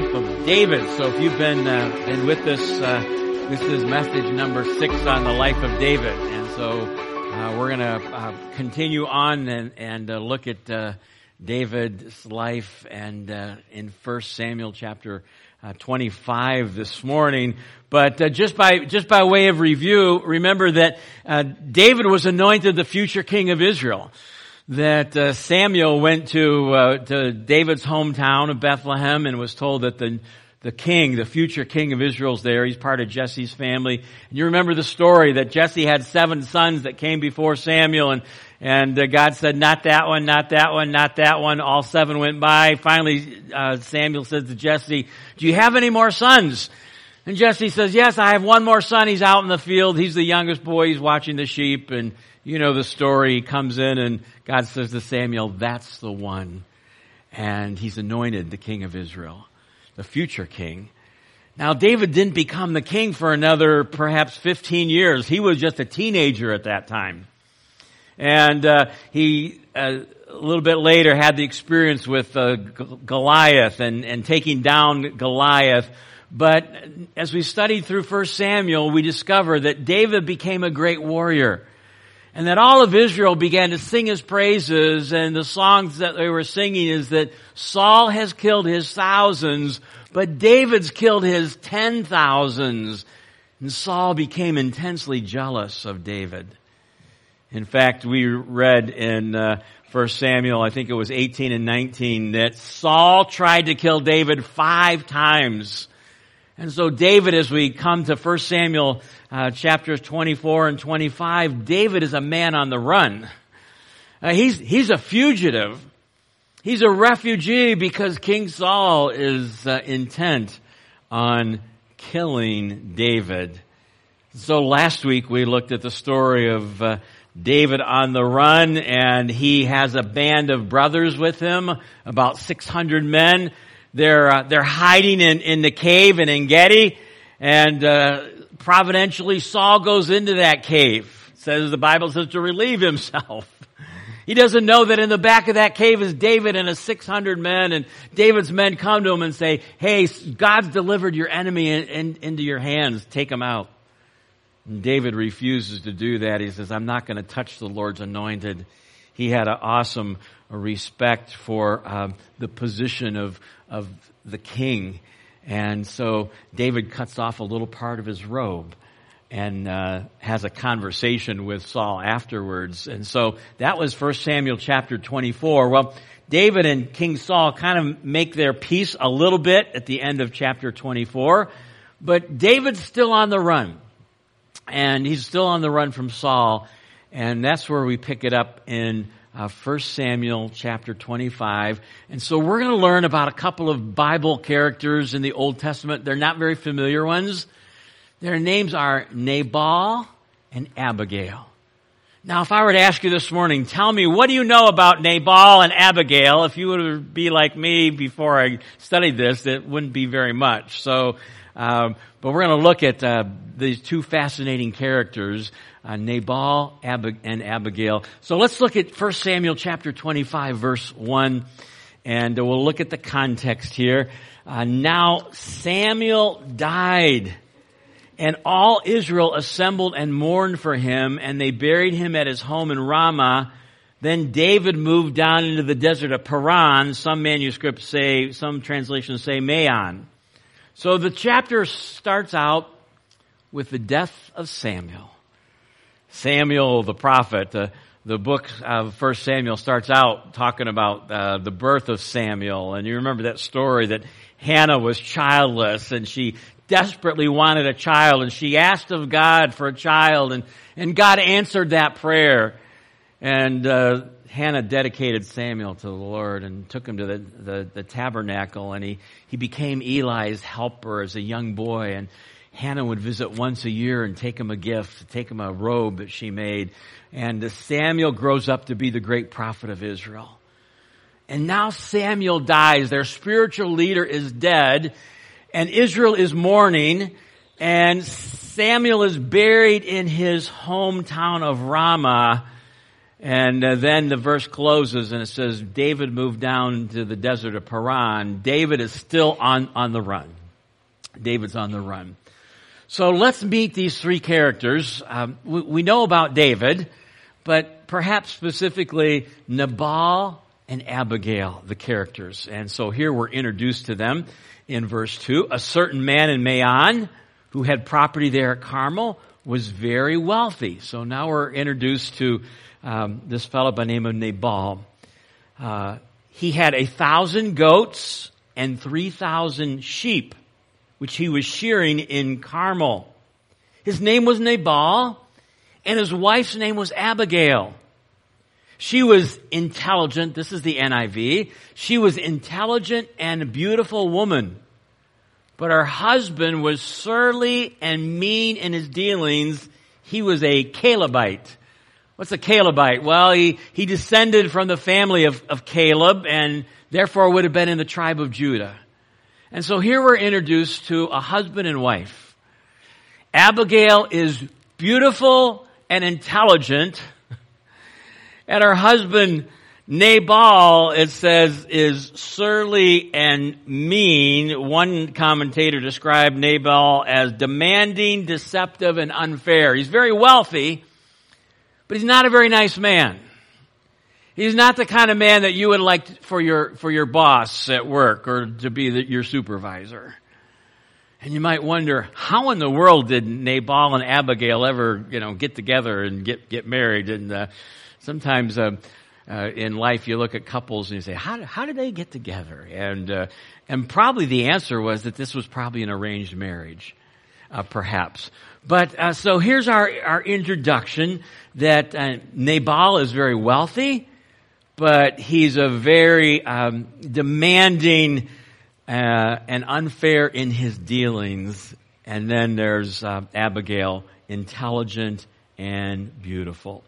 life of David. So if you've been uh, been with us, uh, this is message number six on the life of David, and so uh, we're going to uh, continue on and, and uh, look at uh, David's life and in First Samuel chapter. 25 this morning, but just by just by way of review, remember that David was anointed the future king of Israel that uh, Samuel went to uh, to David's hometown of Bethlehem and was told that the the king, the future king of Israel's there. He's part of Jesse's family. And you remember the story that Jesse had seven sons that came before Samuel and and uh, God said, not that one, not that one, not that one. All seven went by. Finally, uh, Samuel says to Jesse, do you have any more sons? And Jesse says, yes, I have one more son. He's out in the field. He's the youngest boy. He's watching the sheep. And you know the story. He comes in and God says to Samuel, that's the one. And he's anointed the king of Israel, the future king. Now David didn't become the king for another perhaps 15 years. He was just a teenager at that time. And uh, he, uh, a little bit later, had the experience with uh, Goliath and, and taking down Goliath. But as we studied through 1 Samuel, we discover that David became a great warrior and that all of Israel began to sing his praises and the songs that they were singing is that Saul has killed his thousands, but David's killed his ten thousands. And Saul became intensely jealous of David. In fact, we read in uh, 1 Samuel, I think it was 18 and 19, that Saul tried to kill David five times. And so David, as we come to 1 Samuel uh, chapters 24 and 25, David is a man on the run. Uh, he's, he's a fugitive. He's a refugee because King Saul is uh, intent on killing David. So last week we looked at the story of uh, David on the run and he has a band of brothers with him, about 600 men. They're, uh, they're hiding in, in the cave in Engedi and uh, providentially Saul goes into that cave. Says the Bible says to relieve himself. He doesn't know that in the back of that cave is David and a 600 men and David's men come to him and say, hey, God's delivered your enemy in, in, into your hands. Take him out. And David refuses to do that. He says, I'm not going to touch the Lord's anointed. He had an awesome respect for um, the position of, of the king and so David cuts off a little part of his robe and uh, has a conversation with Saul afterwards. And so that was 1 Samuel chapter 24. Well, David and King Saul kind of make their peace a little bit at the end of chapter 24, but David's still on the run. And he's still on the run from Saul. And that's where we pick it up in uh, 1 Samuel chapter 25. And so we're going to learn about a couple of Bible characters in the Old Testament. They're not very familiar ones. Their names are Nabal and Abigail. Now, if I were to ask you this morning, tell me, what do you know about Nabal and Abigail? If you would be like me before I studied this, it wouldn't be very much. So, um, but we're going to look at uh, these two fascinating characters uh, Nabal Ab- and Abigail. So let's look at 1 Samuel chapter 25 verse 1 and we'll look at the context here. Uh, now Samuel died and all Israel assembled and mourned for him and they buried him at his home in Ramah. Then David moved down into the desert of Paran. Some manuscripts say, some translations say Maon. So the chapter starts out with the death of Samuel. Samuel the prophet. Uh, the book of First Samuel starts out talking about uh, the birth of Samuel, and you remember that story that Hannah was childless and she desperately wanted a child, and she asked of God for a child, and and God answered that prayer, and uh, Hannah dedicated Samuel to the Lord and took him to the, the, the tabernacle, and he he became Eli's helper as a young boy, and Hannah would visit once a year and take him a gift, take him a robe that she made. And Samuel grows up to be the great prophet of Israel. And now Samuel dies. Their spiritual leader is dead and Israel is mourning and Samuel is buried in his hometown of Ramah. And uh, then the verse closes and it says, David moved down to the desert of Paran. David is still on, on the run. David's on the run. So let's meet these three characters. Um, we, we know about David, but perhaps specifically Nabal and Abigail, the characters. And so here we're introduced to them in verse 2. A certain man in Maon who had property there at Carmel was very wealthy. So now we're introduced to um, this fellow by name of Nabal. Uh, he had a thousand goats and three thousand sheep, which he was shearing in Carmel. His name was Nabal, and his wife's name was Abigail. She was intelligent. This is the NIV. She was intelligent and a beautiful woman. But her husband was surly and mean in his dealings. He was a Calebite. What's a Calebite? Well, he, he descended from the family of, of Caleb and therefore would have been in the tribe of Judah. And so here we're introduced to a husband and wife. Abigail is beautiful and intelligent, and her husband Nabal, it says, is surly and mean. One commentator described Nabal as demanding, deceptive, and unfair. He's very wealthy, but he's not a very nice man. He's not the kind of man that you would like for your, for your boss at work or to be the, your supervisor. And you might wonder, how in the world did Nabal and Abigail ever, you know, get together and get, get married? And, uh, sometimes, uh, uh, in life, you look at couples and you say, how, how did they get together? And, uh, and probably the answer was that this was probably an arranged marriage, uh, perhaps. But uh, so here's our, our introduction that Nabal is very wealthy, but he's a very um, demanding uh, and unfair in his dealings. And then there's Abigail, intelligent and beautiful.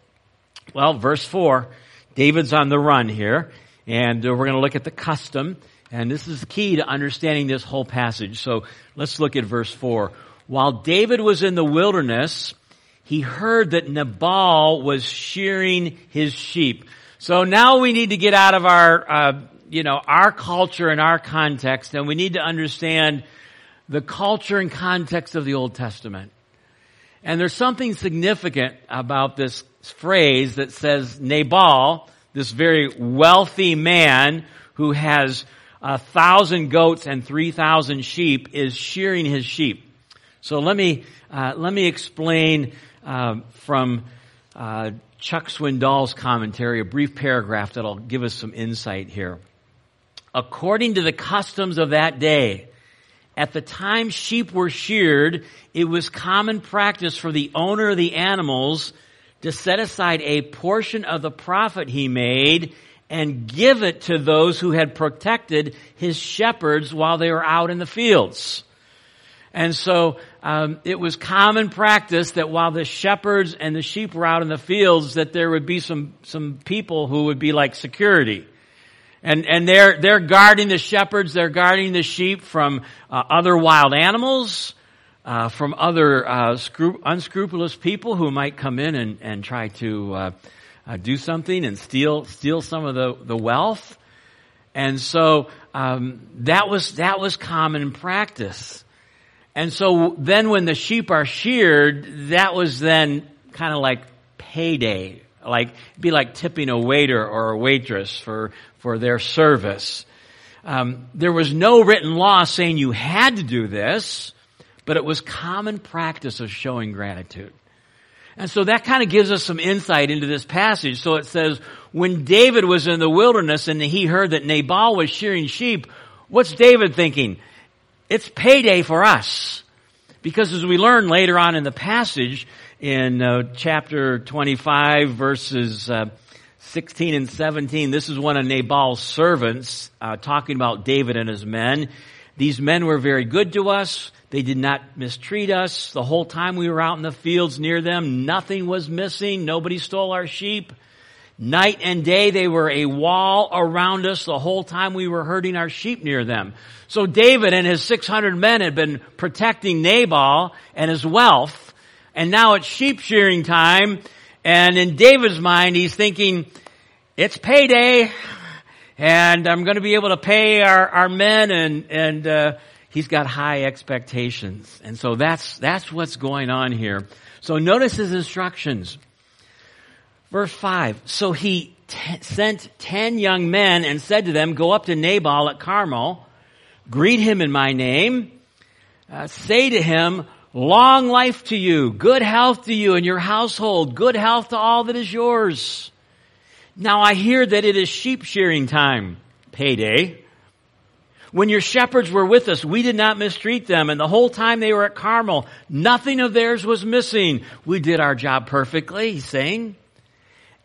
Well, verse 4 David's on the run here, and uh, we're going to look at the custom, and this is key to understanding this whole passage. So let's look at verse 4. While David was in the wilderness, he heard that Nabal was shearing his sheep. So now we need to get out of our, uh, you know, our culture and our context, and we need to understand the culture and context of the Old Testament. And there's something significant about this phrase that says Nabal, this very wealthy man who has a thousand goats and three thousand sheep, is shearing his sheep. So let me uh, let me explain uh, from uh, Chuck Swindoll's commentary, a brief paragraph that'll give us some insight here. According to the customs of that day, at the time sheep were sheared, it was common practice for the owner of the animals to set aside a portion of the profit he made and give it to those who had protected his shepherds while they were out in the fields. And so um, it was common practice that while the shepherds and the sheep were out in the fields, that there would be some some people who would be like security, and and they're they're guarding the shepherds, they're guarding the sheep from uh, other wild animals, uh, from other uh, scru- unscrupulous people who might come in and, and try to uh, uh, do something and steal steal some of the, the wealth. And so um, that was that was common practice. And so then when the sheep are sheared, that was then kind of like payday. Like be like tipping a waiter or a waitress for for their service. Um, there was no written law saying you had to do this but it was common practice of showing gratitude. And so that kind of gives us some insight into this passage. So it says, when David was in the wilderness and he heard that Nabal was shearing sheep, what's David thinking? It's payday for us. Because as we learn later on in the passage, in uh, chapter 25 verses uh, 16 and 17, this is one of Nabal's servants uh, talking about David and his men. These men were very good to us. They did not mistreat us. The whole time we were out in the fields near them, nothing was missing. Nobody stole our sheep. Night and day, they were a wall around us the whole time we were herding our sheep near them. So David and his 600 men had been protecting Nabal and his wealth. And now it's sheep shearing time. And in David's mind, he's thinking, it's payday and I'm going to be able to pay our, our men and, and, uh, he's got high expectations. And so that's, that's what's going on here. So notice his instructions. Verse 5. So he t- sent ten young men and said to them, Go up to Nabal at Carmel, greet him in my name, uh, say to him, Long life to you, good health to you and your household, good health to all that is yours. Now I hear that it is sheep shearing time, payday. When your shepherds were with us, we did not mistreat them, and the whole time they were at Carmel, nothing of theirs was missing. We did our job perfectly, he's saying.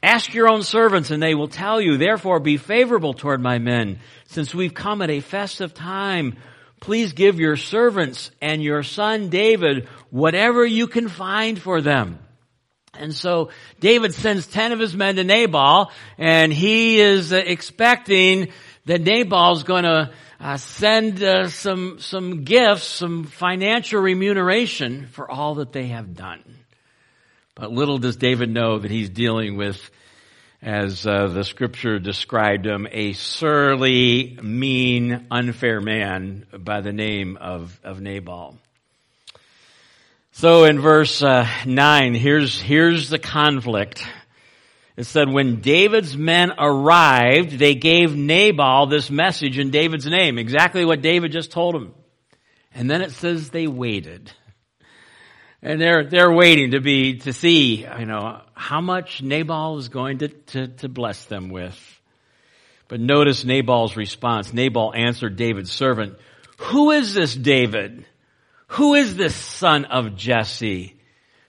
Ask your own servants and they will tell you, therefore be favorable toward my men, since we've come at a festive time. Please give your servants and your son David whatever you can find for them. And so David sends 10 of his men to Nabal and he is uh, expecting that Nabal's going to uh, send uh, some some gifts, some financial remuneration for all that they have done. But little does David know that he's dealing with, as uh, the scripture described him, a surly, mean, unfair man by the name of, of Nabal. So in verse uh, 9, here's, here's the conflict. It said, when David's men arrived, they gave Nabal this message in David's name, exactly what David just told him. And then it says they waited and they're they're waiting to be to see you know how much Nabal is going to, to, to bless them with. But notice Nabal's response. Nabal answered David's servant, Who is this David? Who is this son of Jesse?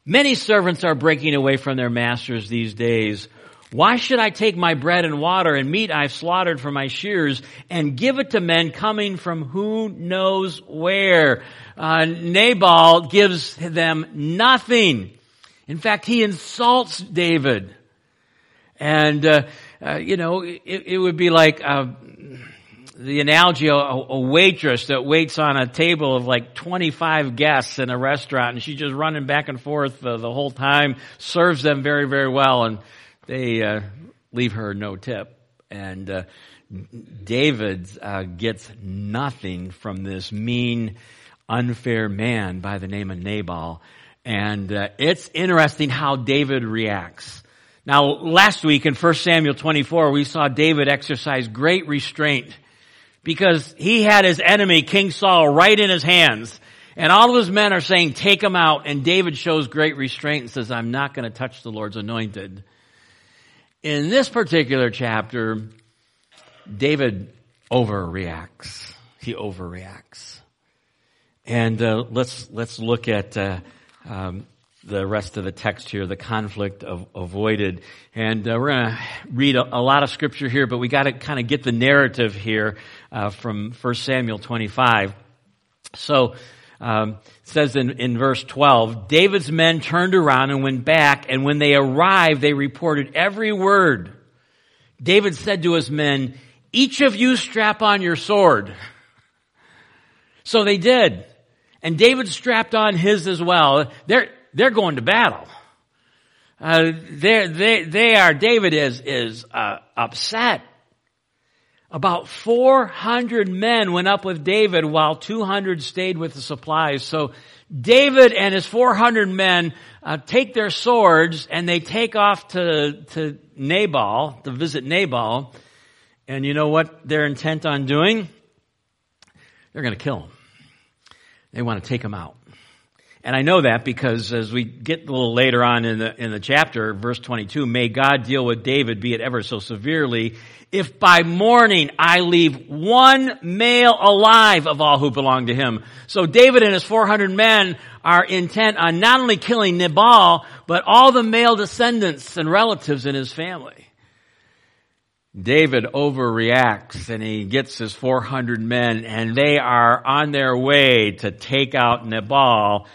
Many servants are breaking away from their masters these days. Why should I take my bread and water and meat I've slaughtered for my shears and give it to men coming from who knows where? Uh, Nabal gives them nothing. In fact, he insults David. And, uh, uh, you know, it, it, would be like uh, the analogy a, a waitress that waits on a table of like 25 guests in a restaurant and she's just running back and forth the whole time, serves them very, very well. And they uh, leave her no tip. And uh, David uh, gets nothing from this mean, unfair man by the name of Nabal. And uh, it's interesting how David reacts. Now, last week in 1 Samuel 24, we saw David exercise great restraint because he had his enemy, King Saul, right in his hands. And all of his men are saying, take him out. And David shows great restraint and says, I'm not going to touch the Lord's anointed. In this particular chapter, David overreacts. He overreacts. And uh, let's let's look at uh, um, the rest of the text here, the conflict of, avoided. And uh, we're going to read a, a, lot of scripture here, but we got to kind of get the narrative here uh, from 1 Samuel 25. So um, says in, in verse 12, David's men turned around and went back, and when they arrived, they reported every word. David said to his men, each of you strap on your sword. So they did. And David strapped on his as well. They're, they're going to battle. Uh, they they, they are, David is, is, uh, upset about 400 men went up with David while 200 stayed with the supplies. So David and his 400 men uh, take their swords and they take off to, to Nabal, to visit Nabal. And you know what they're intent on doing? They're going to kill him. They want to take him out. And I know that because as we get a little later on in the, in the chapter, verse 22, may God deal with David, be it ever so severely, if by morning I leave one male alive of all who belong to him. So David and his 400 men are intent on not only killing Nabal, but all the male descendants and relatives in his family. David overreacts and he gets his 400 men and they are on their way to take out Nabal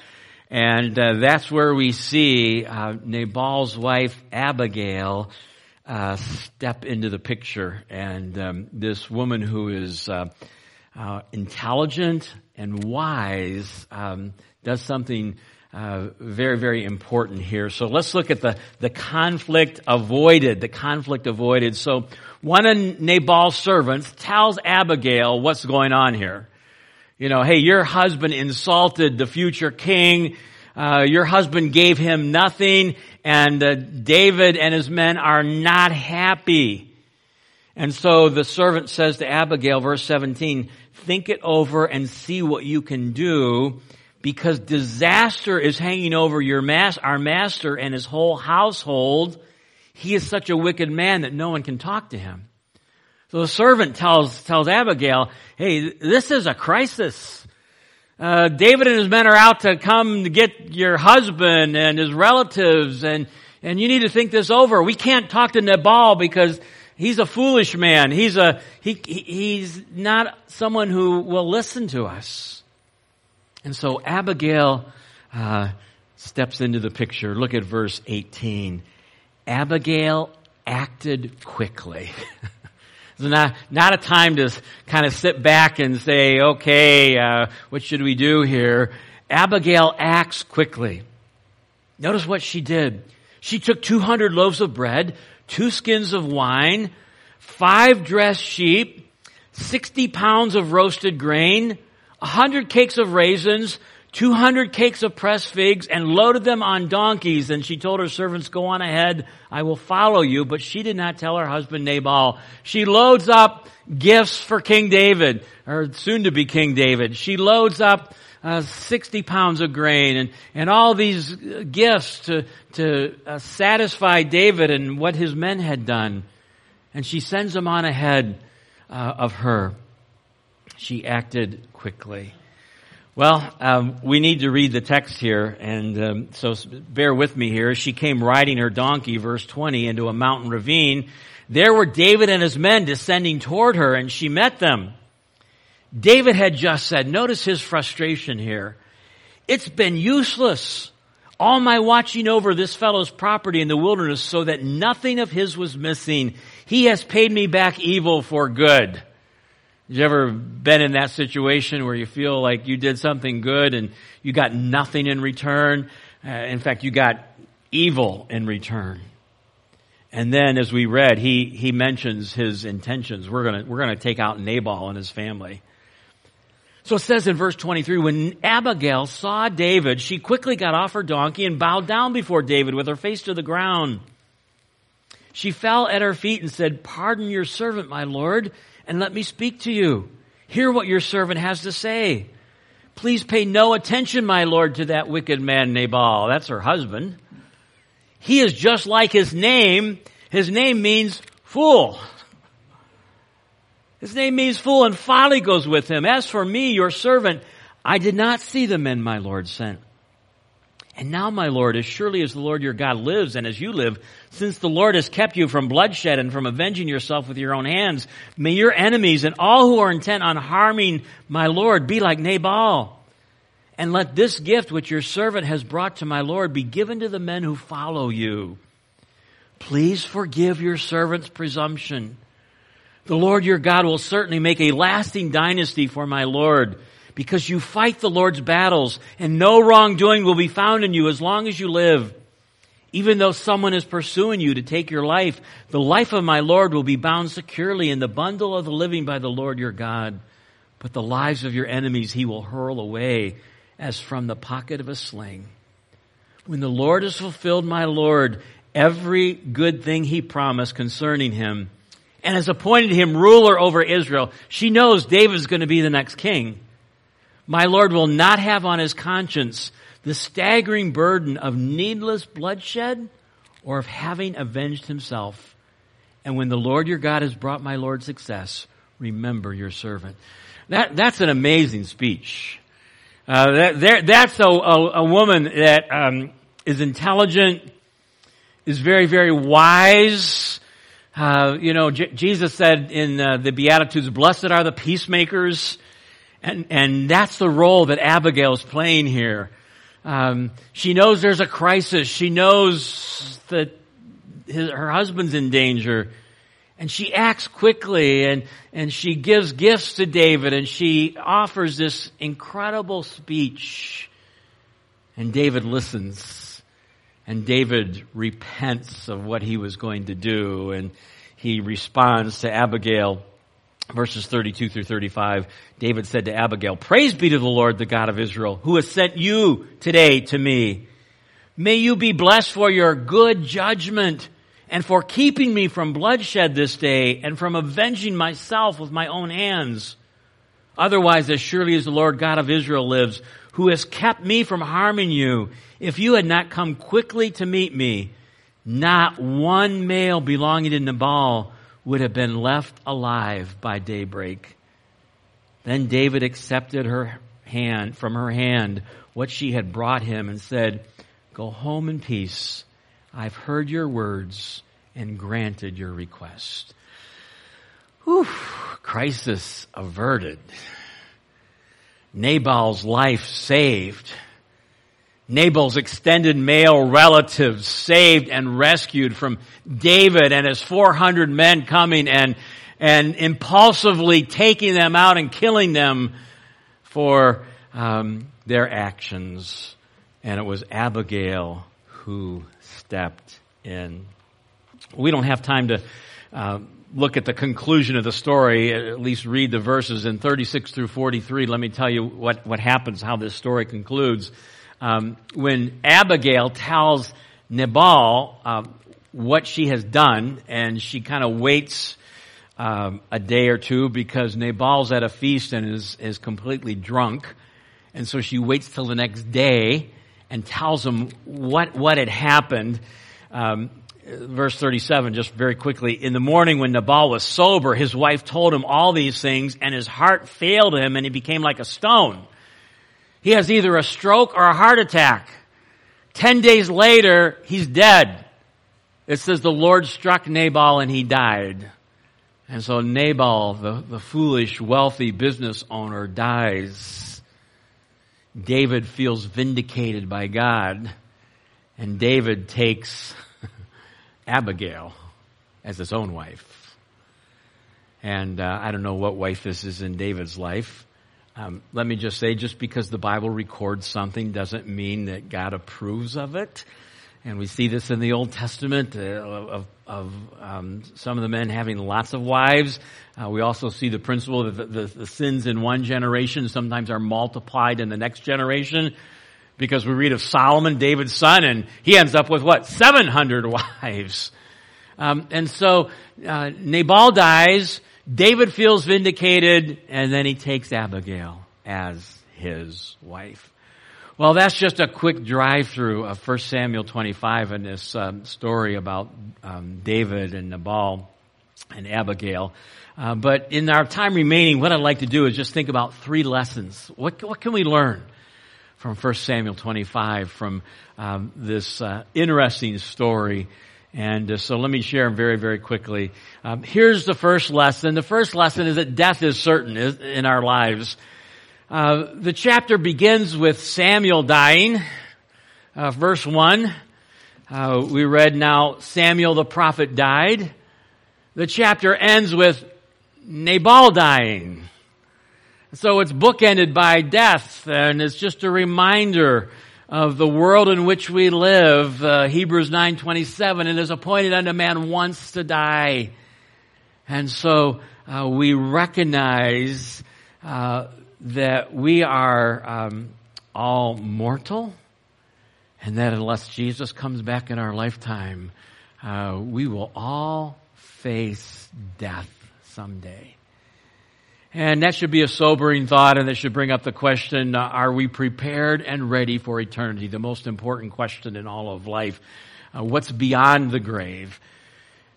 and uh, that's where we see uh, Nabal's wife Abigail uh, step into the picture. And um, this woman who is uh, uh, intelligent and wise um, does something uh, very, very important here. So let's look at the, the conflict avoided, the conflict avoided. So one of Nabal's servants tells Abigail what's going on here. You know, hey, your husband insulted the future king. Uh, your husband gave him nothing and uh, David and his men are not happy. And so the servant says to Abigail, verse 17, think it over and see what you can do because disaster is hanging over your mas- our master and his whole household. He is such a wicked man that no one can talk to him. So the servant tells, tells Abigail, hey, this is a crisis. Uh, David and his men are out to come to get your husband and his relatives and, and you need to think this over. We can't talk to Nabal because he's a foolish man. He's a, he, he's not someone who will listen to us. And so Abigail uh, steps into the picture. Look at verse 18. Abigail acted quickly. it's not, not a time to kind of sit back and say, okay, uh, what should we do here? Abigail acts quickly. Notice what she did. She took 200 loaves of bread, two skins of wine, five dressed sheep, 60 pounds of roasted grain, a hundred cakes of raisins, 200 cakes of pressed figs and loaded them on donkeys. And she told her servants, go on ahead. I will follow you. But she did not tell her husband Nabal. She loads up gifts for King David, or soon to be King David. She loads up uh, 60 pounds of grain and, and all these gifts to, to uh, satisfy David and what his men had done. And she sends them on ahead uh, of her. She acted quickly. Well, um, we need to read the text here, and um, so bear with me here. She came riding her donkey, verse 20, into a mountain ravine. There were David and his men descending toward her, and she met them. David had just said, notice his frustration here. It's been useless. All my watching over this fellow's property in the wilderness so that nothing of his was missing. He has paid me back evil for good. You ever been in that situation where you feel like you did something good and you got nothing in return? Uh, in fact, you got evil in return. And then as we read, he, he mentions his intentions. We're gonna, we're gonna take out Nabal and his family. So it says in verse 23, when Abigail saw David, she quickly got off her donkey and bowed down before David with her face to the ground. She fell at her feet and said, pardon your servant, my lord and let me speak to you. Hear what your servant has to say. Please pay no attention, my lord, to that wicked man Nabal. That's her husband. He is just like his name. His name means fool. His name means fool and folly goes with him. As for me, your servant, I did not see the men my Lord sent. And now, my Lord, as surely as the Lord your God lives and as you live, since the Lord has kept you from bloodshed and from avenging yourself with your own hands, may your enemies and all who are intent on harming my Lord be like Nabal. And let this gift which your servant has brought to my Lord be given to the men who follow you. Please forgive your servant's presumption. The Lord your God will certainly make a lasting dynasty for my Lord because you fight the Lord's battles and no wrongdoing will be found in you as long as you live. Even though someone is pursuing you to take your life, the life of my Lord will be bound securely in the bundle of the living by the Lord your God. But the lives of your enemies he will hurl away as from the pocket of a sling. When the Lord has fulfilled my Lord every good thing he promised concerning him and has appointed him ruler over Israel, she knows David's going to be the next king. My Lord will not have on his conscience the staggering burden of needless bloodshed or of having avenged himself. And when the Lord your God has brought my Lord success, remember your servant. That, that's an amazing speech. Uh, that, there, that's a, a, a, woman that um, is intelligent, is very, very wise. Uh, you know, J- Jesus said in uh, the Beatitudes, "Blessed are the peacemakers." And, and that's the role that Abigail is playing here. Um, she knows there's a crisis. She knows that his, her husband's in danger. And she acts quickly and, and she gives gifts to David and she offers this incredible speech. And David listens. And David repents of what he was going to do. And he responds to Abigail, verses 32 through 35. David said to Abigail, Praise be to the Lord, the God of Israel, who has sent you today to me. May you be blessed for your good judgment and for keeping me from bloodshed this day and from avenging myself with my own hands. Otherwise, as surely as the Lord God of Israel lives, who has kept me from harming you, if you had not come quickly to meet me, not one male belonging to Nabal would have been left alive by daybreak. Then David accepted her hand, from her hand, what she had brought him and said, Go home in peace. I've heard your words and granted your request. Whew, crisis averted. Nabal's life saved. Nabal's extended male relatives saved and rescued from David and his 400 men coming and, and impulsively taking them out and killing them for um, their actions. And it was Abigail who stepped in. We don't have time to uh, look at the conclusion of the story, at least read the verses in 36 through 43. Let me tell you what, what happens, how this story concludes um, when Abigail tells Nabal uh, what she has done, and she kind of waits um, a day or two because Nabal's at a feast and is is completely drunk, and so she waits till the next day and tells him what what had happened. Um, verse 37, just very quickly. In the morning when Nabal was sober, his wife told him all these things and his heart failed him and he became like a stone. He has either a stroke or a heart attack. Ten days later, he's dead. It says the Lord struck Nabal and he died. And so Nabal, the, the foolish, wealthy business owner, dies. David feels vindicated by God. And David takes Abigail as his own wife. And uh, I don't know what wife this is in David's life. Um, let me just say, just because the Bible records something doesn't mean that God approves of it. And we see this in the Old Testament uh, of, of um, some of the men having lots of wives. Uh, we also see the principle that the, the, the, sins in one generation sometimes are multiplied in the next generation. Because we read of Solomon, David's son, and he ends up with what? 700 wives. Um, and so uh, Nabal dies. David feels vindicated and then he takes Abigail as his wife. Well, that's just a quick drive through of 1 Samuel 25 and this um, story about um, David and Nabal and Abigail. Uh, but in our time remaining, what I'd like to do is just think about three lessons. What, what can we learn from 1 Samuel 25 from um, this uh, interesting story and uh, so let me share them very, very quickly. Um, here's the first lesson. The first lesson is that death is certain in our lives. Uh, the chapter begins with Samuel dying. Uh, verse 1, uh, we read now Samuel the prophet died. The chapter ends with Nabal dying. So it's bookended by death, and it's just a reminder of the world in which we live, uh, Hebrews 9:27, it is appointed unto man once to die. And so uh, we recognize uh, that we are um, all mortal, and that unless Jesus comes back in our lifetime, uh, we will all face death someday. And that should be a sobering thought and that should bring up the question, uh, are we prepared and ready for eternity? The most important question in all of life. Uh, what's beyond the grave?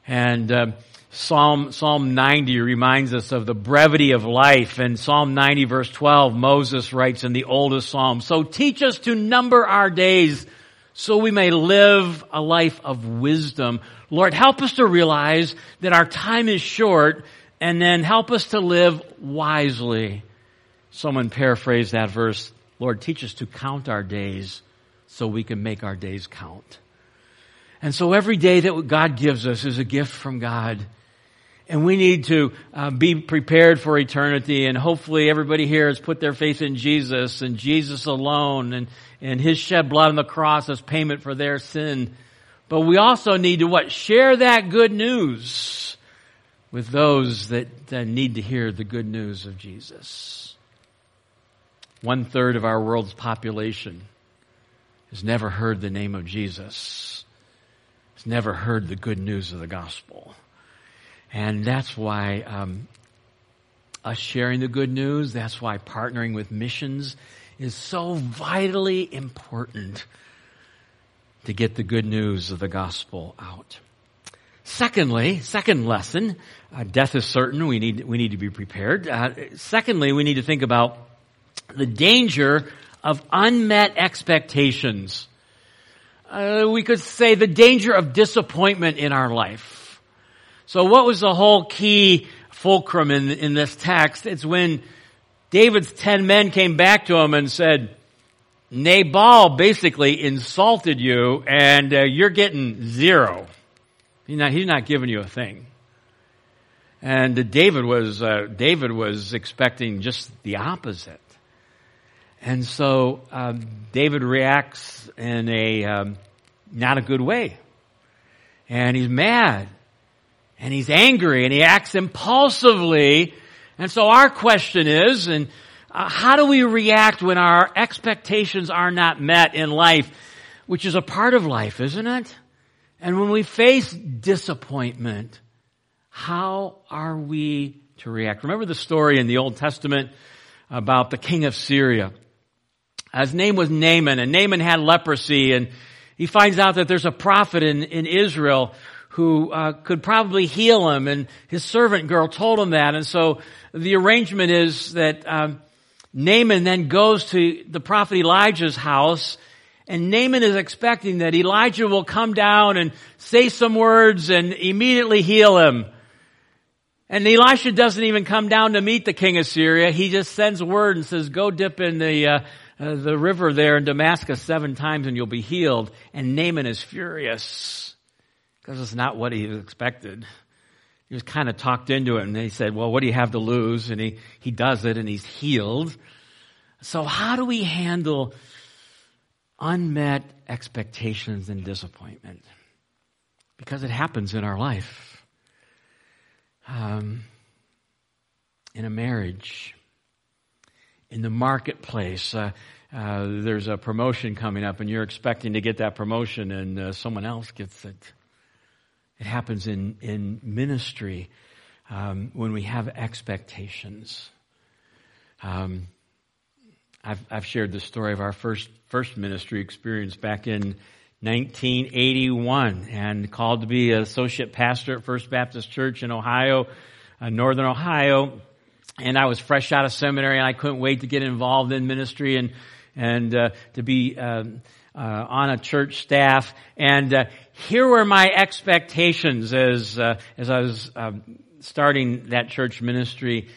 And uh, Psalm Psalm 90 reminds us of the brevity of life. And Psalm 90 verse 12, Moses writes in the oldest psalm, So teach us to number our days so we may live a life of wisdom. Lord, help us to realize that our time is short and then help us to live wisely. Someone paraphrased that verse, Lord, teach us to count our days so we can make our days count. And so every day that God gives us is a gift from God. and we need to uh, be prepared for eternity. And hopefully, everybody here has put their faith in Jesus and Jesus alone, and and His shed blood on the cross as payment for their sin. But we also need to what share that good news with those that, that need to hear the good news of Jesus. One third of our world's population has never heard the name of Jesus, has never heard the good news of the gospel. And that's why um, us sharing the good news, that's why partnering with missions is so vitally important to get the good news of the gospel out. Secondly, second lesson, uh, death is certain. We need, we need to be prepared. Uh, secondly, we need to think about the danger of unmet expectations. Uh, we could say the danger of disappointment in our life. So what was the whole key fulcrum in, in this text? It's when David's ten men came back to him and said, Nabal basically insulted you and uh, you're getting zero. He's not, he's not giving you a thing. And David was, uh, David was expecting just the opposite. And so um, David reacts in a um, not a good way. And he's mad. And he's angry and he acts impulsively. And so our question is, and uh, how do we react when our expectations are not met in life, which is a part of life, isn't it? And when we face disappointment, how are we to react? Remember the story in the Old Testament about the king of Syria. His name was Naaman, and Naaman had leprosy, and he finds out that there's a prophet in, in Israel who uh, could probably heal him, and his servant girl told him that, and so the arrangement is that um, Naaman then goes to the prophet Elijah's house and Naaman is expecting that Elijah will come down and say some words and immediately heal him. And Elisha doesn't even come down to meet the king of Syria. He just sends word and says, go dip in the, uh, uh, the river there in Damascus seven times and you'll be healed. And Naaman is furious because it's not what he expected. He was kind of talked into it and he said, well, what do you have to lose? And he, he does it and he's healed. So how do we handle unmet expectations and disappointment because it happens in our life. Um, in a marriage, in the marketplace, uh, uh, there's a promotion coming up and you're expecting to get that promotion and uh, someone else gets it. It happens in, in ministry um, when we have expectations. Um, I've, I've shared the story of our first, first ministry experience back in 1981 and called to be an associate pastor at First Baptist Church in Ohio, uh, Northern Ohio. And I was fresh out of seminary and I couldn't wait to get involved in ministry and, and, uh, to be, um, uh, on a church staff. And, uh, here were my expectations as, uh, as I was, um, starting that church ministry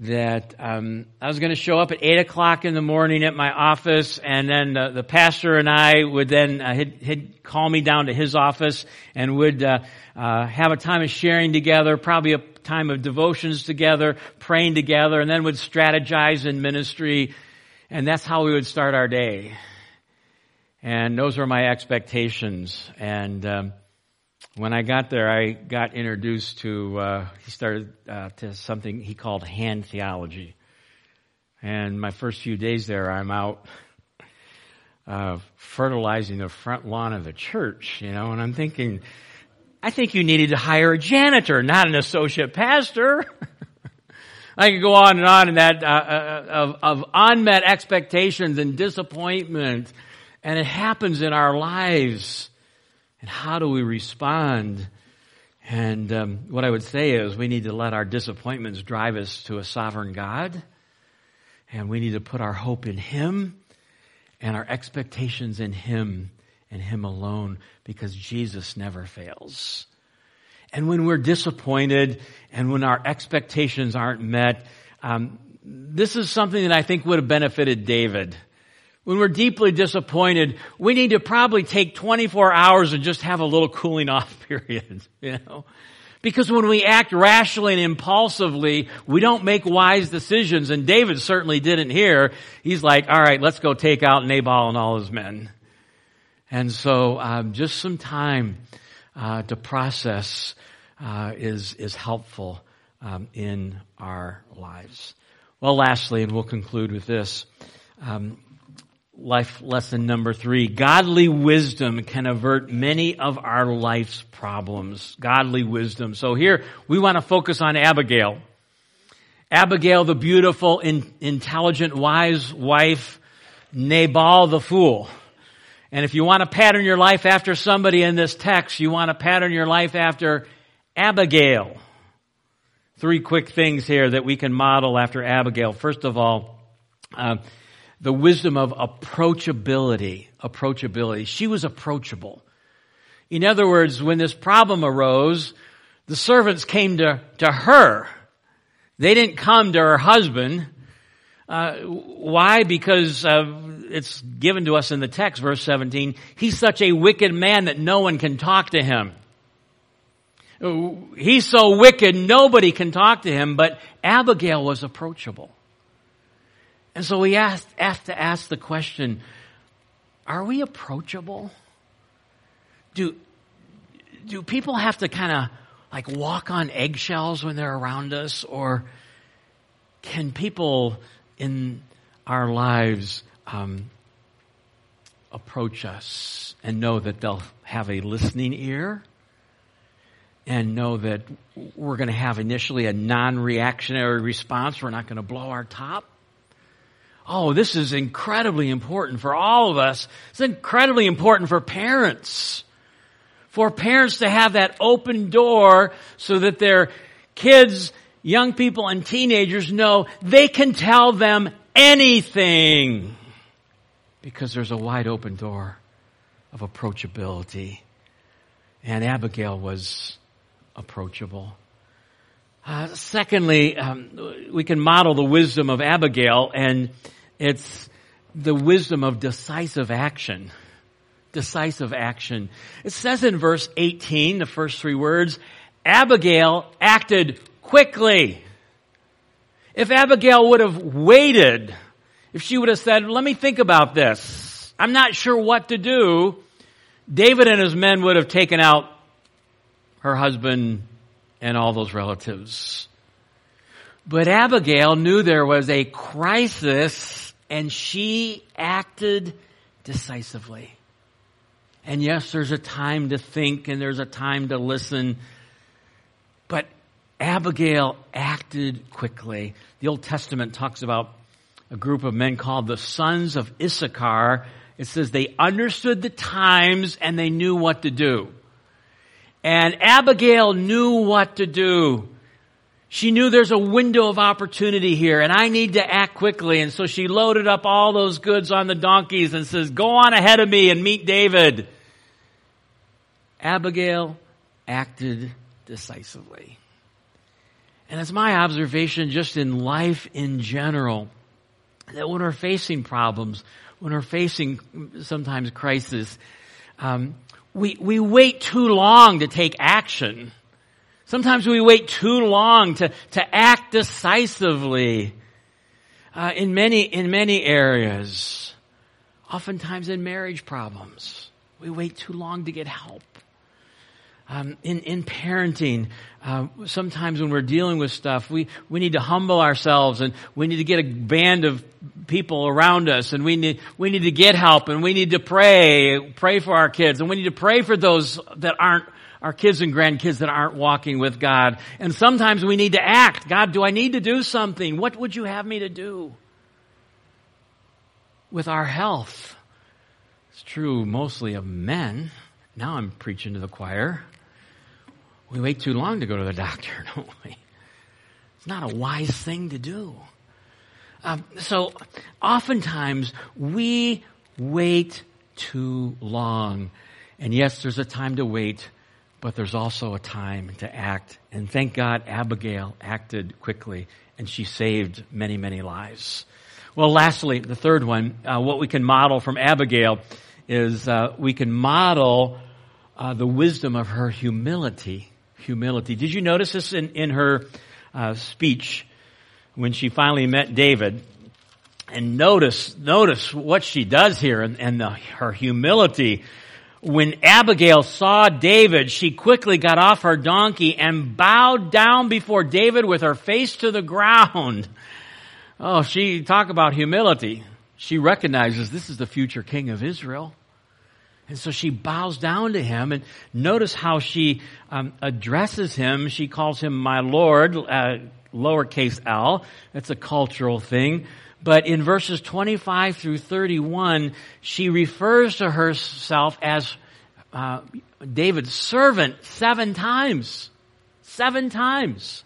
that um, I was going to show up at eight o'clock in the morning at my office, and then the, the pastor and I would then uh, he'd, he'd, call me down to his office and would uh, uh, have a time of sharing together, probably a time of devotions together, praying together, and then would strategize in ministry, and that's how we would start our day. And those were my expectations, and. Um, when I got there, I got introduced to, uh, he started uh, to something he called hand theology. And my first few days there, I'm out uh, fertilizing the front lawn of the church, you know, and I'm thinking, I think you needed to hire a janitor, not an associate pastor. I could go on and on in that uh, uh, of, of unmet expectations and disappointment, and it happens in our lives. And how do we respond? And um, what I would say is we need to let our disappointments drive us to a sovereign God. And we need to put our hope in Him and our expectations in Him and Him alone because Jesus never fails. And when we're disappointed and when our expectations aren't met, um, this is something that I think would have benefited David. When we're deeply disappointed, we need to probably take 24 hours and just have a little cooling off period, you know? Because when we act rationally and impulsively, we don't make wise decisions, and David certainly didn't here. He's like, all right, let's go take out Nabal and all his men. And so, um, just some time uh, to process uh, is is helpful um, in our lives. Well, lastly, and we'll conclude with this. Um, life lesson number three. Godly wisdom can avert many of our life's problems. Godly wisdom. So here we want to focus on Abigail. Abigail, the beautiful, in, intelligent, wise wife, Nabal the fool. And if you want to pattern your life after somebody in this text, you want to pattern your life after Abigail. Three quick things here that we can model after Abigail. First of all, uh, the wisdom of approachability. Approachability. She was approachable. In other words, when this problem arose, the servants came to, to her. They didn't come to her husband. Uh, why? Because uh, it's given to us in the text, verse 17. He's such a wicked man that no one can talk to him. He's so wicked, nobody can talk to him, but Abigail was approachable. And so we asked, have to ask the question, are we approachable? Do, do people have to kind of like walk on eggshells when they're around us or can people in our lives um, approach us and know that they'll have a listening ear and know that we're going to have initially a non-reactionary response. We're not going to blow our top. Oh, this is incredibly important for all of us. It's incredibly important for parents. For parents to have that open door so that their kids, young people, and teenagers know they can tell them anything. Because there's a wide open door of approachability. And Abigail was approachable. Uh, secondly, um, we can model the wisdom of Abigail and it's the wisdom of decisive action. Decisive action. It says in verse 18, the first three words, Abigail acted quickly. If Abigail would have waited, if she would have said, let me think about this. I'm not sure what to do. David and his men would have taken out her husband and all those relatives. But Abigail knew there was a crisis and she acted decisively. And yes, there's a time to think and there's a time to listen, but Abigail acted quickly. The Old Testament talks about a group of men called the sons of Issachar. It says they understood the times and they knew what to do. And Abigail knew what to do. She knew there's a window of opportunity here and I need to act quickly. And so she loaded up all those goods on the donkeys and says, go on ahead of me and meet David. Abigail acted decisively. And it's my observation just in life in general that when we're facing problems, when we're facing sometimes crisis, um, we, we wait too long to take action. Sometimes we wait too long to, to act decisively uh, in many in many areas. Oftentimes in marriage problems, we wait too long to get help. Um, in in parenting, uh, sometimes when we're dealing with stuff, we we need to humble ourselves and we need to get a band of people around us, and we need we need to get help, and we need to pray pray for our kids, and we need to pray for those that aren't our kids and grandkids that aren't walking with God. And sometimes we need to act. God, do I need to do something? What would you have me to do? With our health. It's true mostly of men. Now I'm preaching to the choir. We wait too long to go to the doctor, don't we? It's not a wise thing to do. Um, so oftentimes we wait too long. And yes, there's a time to wait, but there's also a time to act. And thank God Abigail acted quickly and she saved many, many lives. Well, lastly, the third one, uh, what we can model from Abigail is uh, we can model uh, the wisdom of her humility. Humility. Did you notice this in, in her uh, speech when she finally met David? And notice, notice what she does here and, and the, her humility. When Abigail saw David, she quickly got off her donkey and bowed down before David with her face to the ground. Oh, she talk about humility. She recognizes this is the future king of Israel. And so she bows down to him and notice how she um, addresses him. She calls him my Lord, uh, lowercase l. That's a cultural thing. But in verses 25 through 31, she refers to herself as uh, David's servant seven times. Seven times.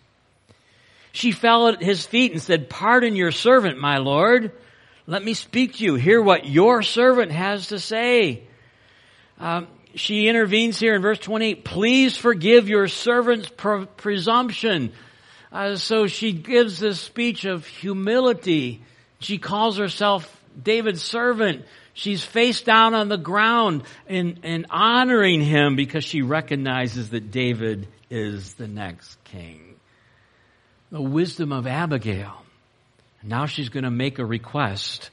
She fell at his feet and said, Pardon your servant, my Lord. Let me speak to you. Hear what your servant has to say. Um, she intervenes here in verse 28. Please forgive your servant's pre- presumption. Uh, so she gives this speech of humility. She calls herself David's servant. She's face down on the ground and, and honoring him because she recognizes that David is the next king the wisdom of Abigail. Now she's going to make a request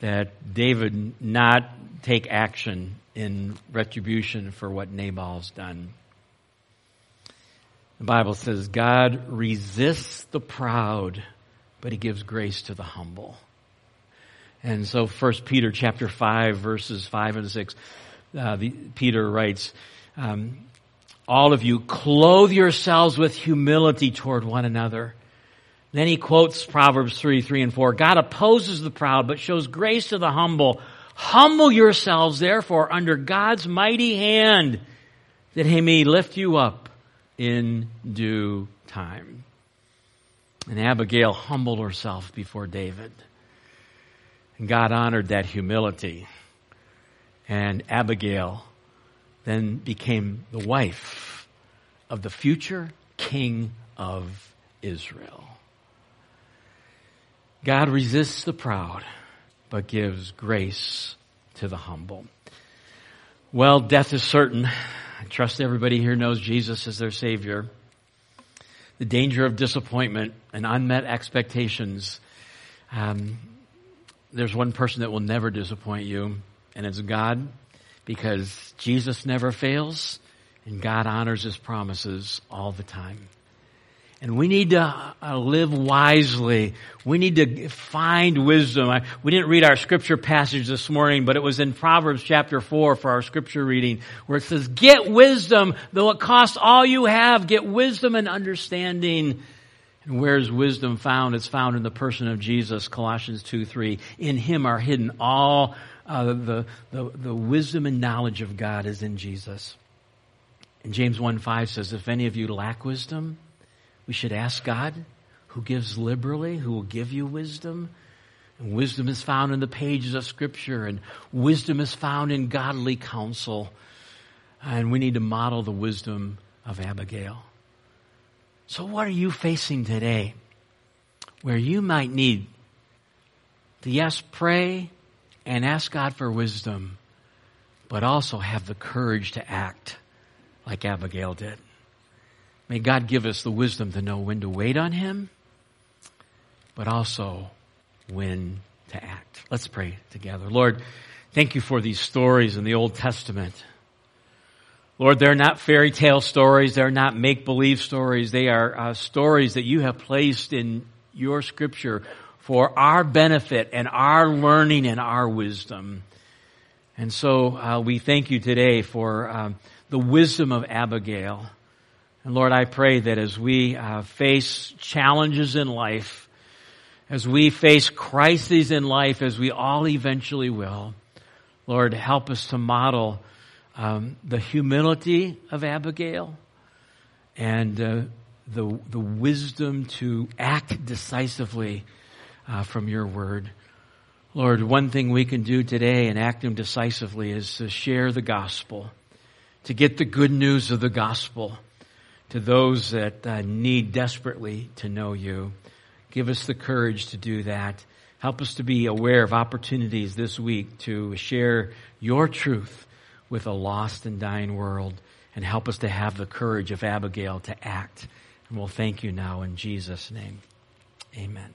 that David not take action in retribution for what Nabal's done. The Bible says God resists the proud, but he gives grace to the humble. And so First Peter chapter 5 verses 5 and 6, uh, the, Peter writes, um, all of you, clothe yourselves with humility toward one another. Then he quotes Proverbs 3, 3 and 4. God opposes the proud, but shows grace to the humble. Humble yourselves, therefore, under God's mighty hand, that he may lift you up in due time. And Abigail humbled herself before David. And God honored that humility. And Abigail then became the wife of the future king of Israel. God resists the proud, but gives grace to the humble. Well, death is certain. I trust everybody here knows Jesus as their Savior. The danger of disappointment and unmet expectations. Um, there's one person that will never disappoint you, and it's God because Jesus never fails and God honors his promises all the time. And we need to uh, live wisely. We need to find wisdom. We didn't read our scripture passage this morning, but it was in Proverbs chapter 4 for our scripture reading where it says, get wisdom, though it costs all you have. Get wisdom and understanding. And where's wisdom found? It's found in the person of Jesus, Colossians 2, 3. In him are hidden all uh, the, the, the wisdom and knowledge of God is in Jesus. And James 1 5 says, If any of you lack wisdom, we should ask God, who gives liberally, who will give you wisdom. And wisdom is found in the pages of Scripture, and wisdom is found in godly counsel. And we need to model the wisdom of Abigail. So, what are you facing today where you might need to, yes, pray, and ask God for wisdom, but also have the courage to act like Abigail did. May God give us the wisdom to know when to wait on Him, but also when to act. Let's pray together. Lord, thank you for these stories in the Old Testament. Lord, they're not fairy tale stories. They're not make believe stories. They are uh, stories that you have placed in your scripture for our benefit and our learning and our wisdom. And so uh, we thank you today for um, the wisdom of Abigail. And Lord, I pray that as we uh, face challenges in life, as we face crises in life, as we all eventually will, Lord, help us to model um, the humility of Abigail and uh, the, the wisdom to act decisively uh, from your word. Lord, one thing we can do today and acting decisively is to share the gospel, to get the good news of the gospel to those that uh, need desperately to know you. Give us the courage to do that. Help us to be aware of opportunities this week to share your truth with a lost and dying world and help us to have the courage of Abigail to act. And we'll thank you now in Jesus' name. Amen.